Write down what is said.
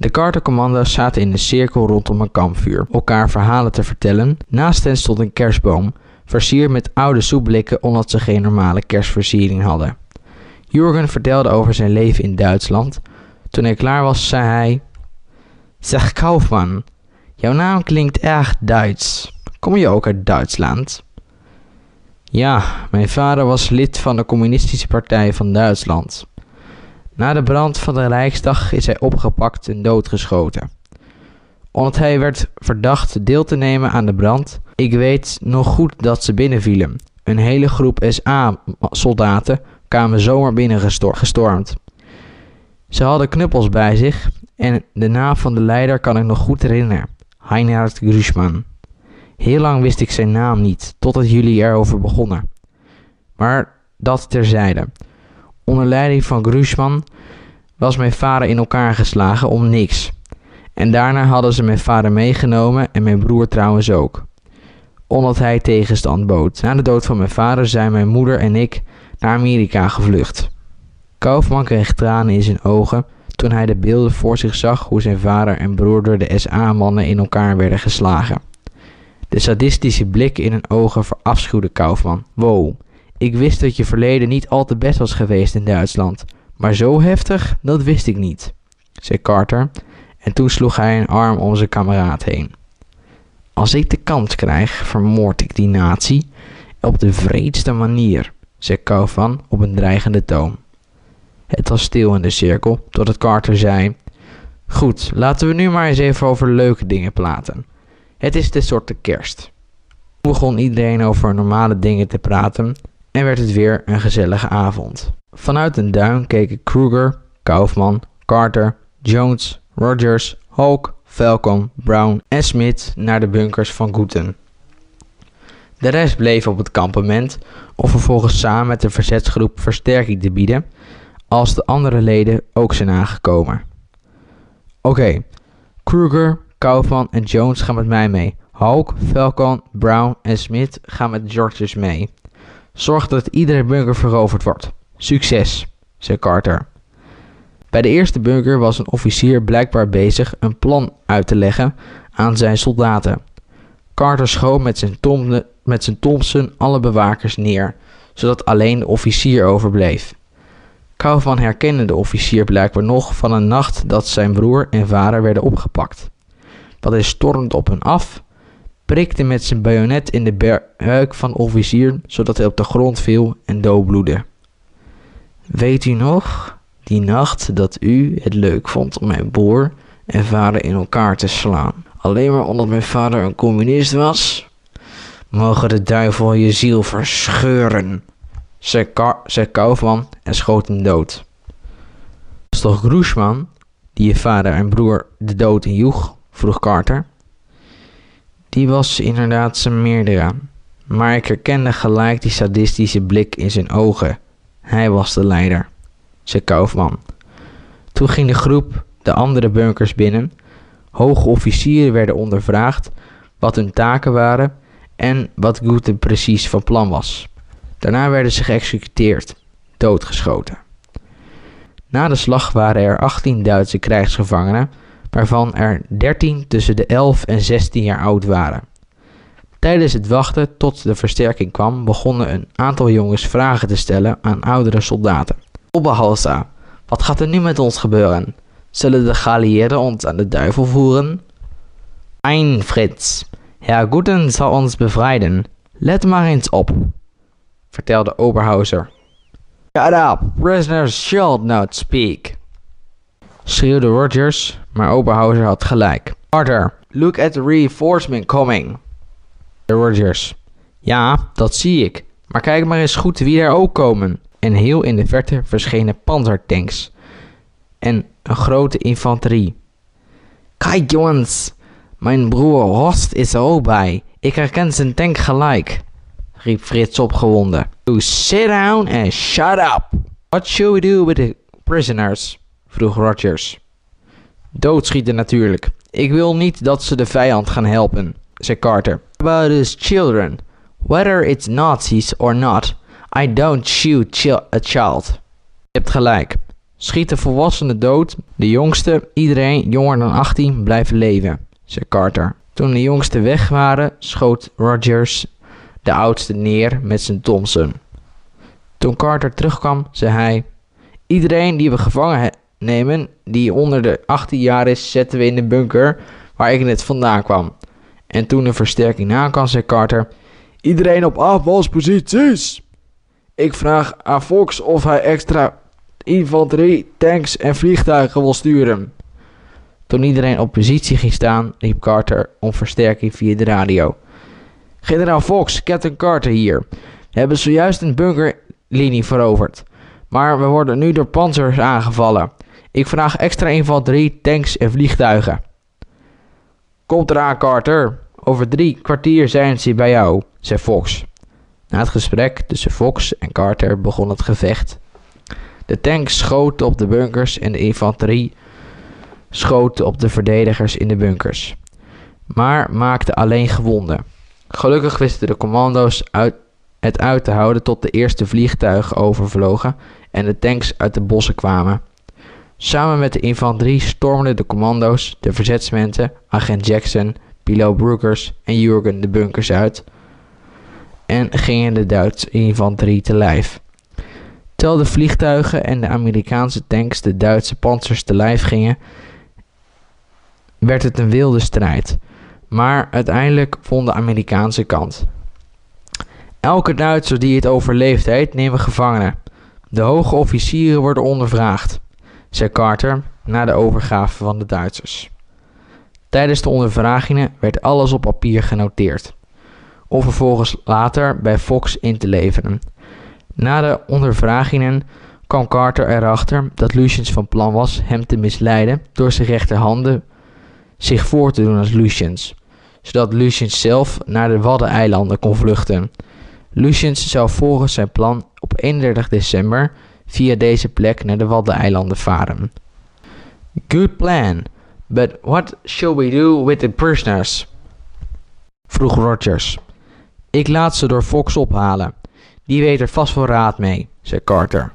De Carter-commando's zaten in een cirkel rondom een kampvuur, elkaar verhalen te vertellen. Naast hen stond een kerstboom, versierd met oude soepblikken omdat ze geen normale kerstversiering hadden. Jurgen vertelde over zijn leven in Duitsland. Toen hij klaar was, zei hij: Zeg Kaufman, jouw naam klinkt erg Duits. Kom je ook uit Duitsland? Ja, mijn vader was lid van de Communistische Partij van Duitsland. Na de brand van de Rijksdag is hij opgepakt en doodgeschoten. Omdat hij werd verdacht deel te nemen aan de brand, ik weet nog goed dat ze binnenvielen. Een hele groep SA-soldaten kwamen zomaar binnen gestormd. Ze hadden knuppels bij zich en de naam van de leider kan ik nog goed herinneren. Heinhard Grüschmann. Heel lang wist ik zijn naam niet, totdat jullie erover begonnen. Maar dat terzijde. Onder leiding van Grusman was mijn vader in elkaar geslagen om niks. En daarna hadden ze mijn vader meegenomen en mijn broer trouwens ook. Omdat hij tegenstand bood. Na de dood van mijn vader zijn mijn moeder en ik naar Amerika gevlucht. Kaufman kreeg tranen in zijn ogen toen hij de beelden voor zich zag hoe zijn vader en broer door de SA-mannen in elkaar werden geslagen. De sadistische blik in hun ogen verafschuwde Kaufman. Wow, ik wist dat je verleden niet al te best was geweest in Duitsland. Maar zo heftig, dat wist ik niet, zei Carter. En toen sloeg hij een arm om zijn kameraad heen. Als ik de kans krijg, vermoord ik die natie op de vreedste manier, zei Kaufman op een dreigende toon. Het was stil in de cirkel, totdat Carter zei: Goed, laten we nu maar eens even over leuke dingen praten. Het is de soorte kerst. Toen begon iedereen over normale dingen te praten en werd het weer een gezellige avond. Vanuit een duin keken Kruger, Kaufman, Carter, Jones, Rogers, Hulk, Falcon, Brown en Smith naar de bunkers van Gooten. De rest bleef op het kampement om vervolgens samen met de verzetsgroep versterking te bieden als de andere leden ook zijn aangekomen. Oké, Kruger, Kaufman en Jones gaan met mij mee. Hulk, Falcon, Brown en Smith gaan met Georges mee. Zorg dat iedere bunker veroverd wordt. Succes, zei Carter. Bij de eerste bunker was een officier blijkbaar bezig een plan uit te leggen aan zijn soldaten. Carter schoot met zijn, tom, met zijn Thompson alle bewakers neer, zodat alleen de officier overbleef. Kaufman herkende de officier blijkbaar nog van een nacht dat zijn broer en vader werden opgepakt. Wat hij stormde op hen af, prikte met zijn bajonet in de buik van officier, zodat hij op de grond viel en doodbloedde. Weet u nog, die nacht dat u het leuk vond om mijn broer en vader in elkaar te slaan? Alleen maar omdat mijn vader een communist was? Mogen de duivel je ziel verscheuren, zei, zei Kaufman en schoot hem dood. Was toch Groesman, die je vader en broer de dood injoeg? vroeg Carter. Die was inderdaad zijn meerdere, maar ik herkende gelijk die sadistische blik in zijn ogen. Hij was de leider, zei Kaufman. Toen ging de groep de andere bunkers binnen. Hoge officieren werden ondervraagd wat hun taken waren en wat Goethe precies van plan was. Daarna werden ze geëxecuteerd, doodgeschoten. Na de slag waren er 18 Duitse krijgsgevangenen waarvan er 13 tussen de 11 en 16 jaar oud waren. Tijdens het wachten tot de versterking kwam, begonnen een aantal jongens vragen te stellen aan oudere soldaten. Oberhauser, wat gaat er nu met ons gebeuren? Zullen de geallieerden ons aan de duivel voeren? Nein, Frits. Herr Guten zal ons bevrijden. Let maar eens op, vertelde Oberhauser. Shut up, prisoners shall not speak schreeuwde Rogers, maar Oberhauser had gelijk. Carter, look at the reinforcement coming. Rogers, ja, dat zie ik. Maar kijk maar eens goed wie er ook komen. En heel in de verte verschenen panzertanks. En een grote infanterie. Kijk jongens, mijn broer Horst is er ook bij. Ik herken zijn tank gelijk, riep Frits opgewonden. You sit down and shut up. What should we do with the prisoners? vroeg Rogers. Doodschieten natuurlijk. Ik wil niet dat ze de vijand gaan helpen, zei Carter. About his children. Whether it's Nazis or not, I don't shoot a child. Je hebt gelijk, Schiet de volwassenen dood, de jongste, iedereen jonger dan 18 blijven leven, zei Carter. Toen de jongsten weg waren, schoot Rogers de oudste neer met zijn Thompson. Toen Carter terugkwam, zei hij: Iedereen die we gevangen nemen, die onder de 18 jaar is, zetten we in de bunker waar ik net vandaan kwam. En toen een versterking aankwam, zei Carter: Iedereen op afvalsposities. Ik vraag aan Fox of hij extra infanterie, tanks en vliegtuigen wil sturen. Toen iedereen op positie ging staan, riep Carter om versterking via de radio. Generaal Fox, Captain Carter hier. We hebben zojuist een bunkerlinie veroverd. Maar we worden nu door panzers aangevallen. Ik vraag extra infanterie, tanks en vliegtuigen. Komt eraan, Carter. Over drie kwartier zijn ze bij jou, zei Fox. Na het gesprek tussen Fox en Carter begon het gevecht. De tanks schoten op de bunkers en de infanterie schoten op de verdedigers in de bunkers, maar maakten alleen gewonden. Gelukkig wisten de commando's uit, het uit te houden tot de eerste vliegtuigen overvlogen en de tanks uit de bossen kwamen. Samen met de infanterie stormden de commando's, de verzetsmensen, agent Jackson, piloot Brookers en Jurgen de bunkers uit en gingen de Duitse infanterie te lijf. Terwijl de vliegtuigen en de Amerikaanse tanks de Duitse panzers te lijf gingen, werd het een wilde strijd. Maar uiteindelijk won de Amerikaanse kant. Elke Duitser die het overleefd heeft, nemen gevangenen. De hoge officieren worden ondervraagd, zei Carter na de overgave van de Duitsers. Tijdens de ondervragingen werd alles op papier genoteerd, om vervolgens later bij Fox in te leveren. Na de ondervragingen kwam Carter erachter dat Luciens van plan was hem te misleiden door zijn rechterhanden zich voor te doen als Luciens, zodat Luciens zelf naar de Waddeneilanden kon vluchten. Luciens zou volgens zijn plan op 31 december via deze plek naar de Waddeneilanden varen. Good plan, but what shall we do with the prisoners? vroeg Rogers. Ik laat ze door Fox ophalen. Die weet er vast wel raad mee, zei Carter.